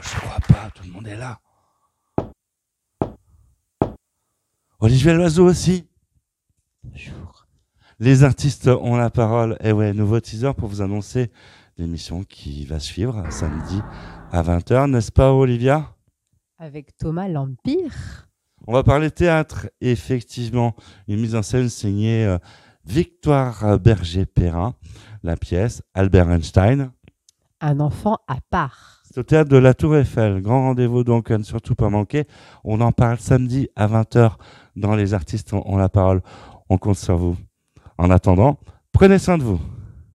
là, tout le monde est là. Olivier Loiseau aussi. Bonjour. Les artistes ont la parole. Et ouais, nouveau teaser pour vous annoncer l'émission qui va suivre samedi à 20h, n'est-ce pas Olivia? Avec Thomas L'Empire. On va parler théâtre, effectivement. Une mise en scène signée euh, Victoire Berger-Perrin. La pièce Albert Einstein. Un enfant à part. C'est au théâtre de la Tour Eiffel. Grand rendez-vous donc ne surtout pas manquer. On en parle samedi à 20h dans Les artistes ont la parole. On compte sur vous. En attendant, prenez soin de vous.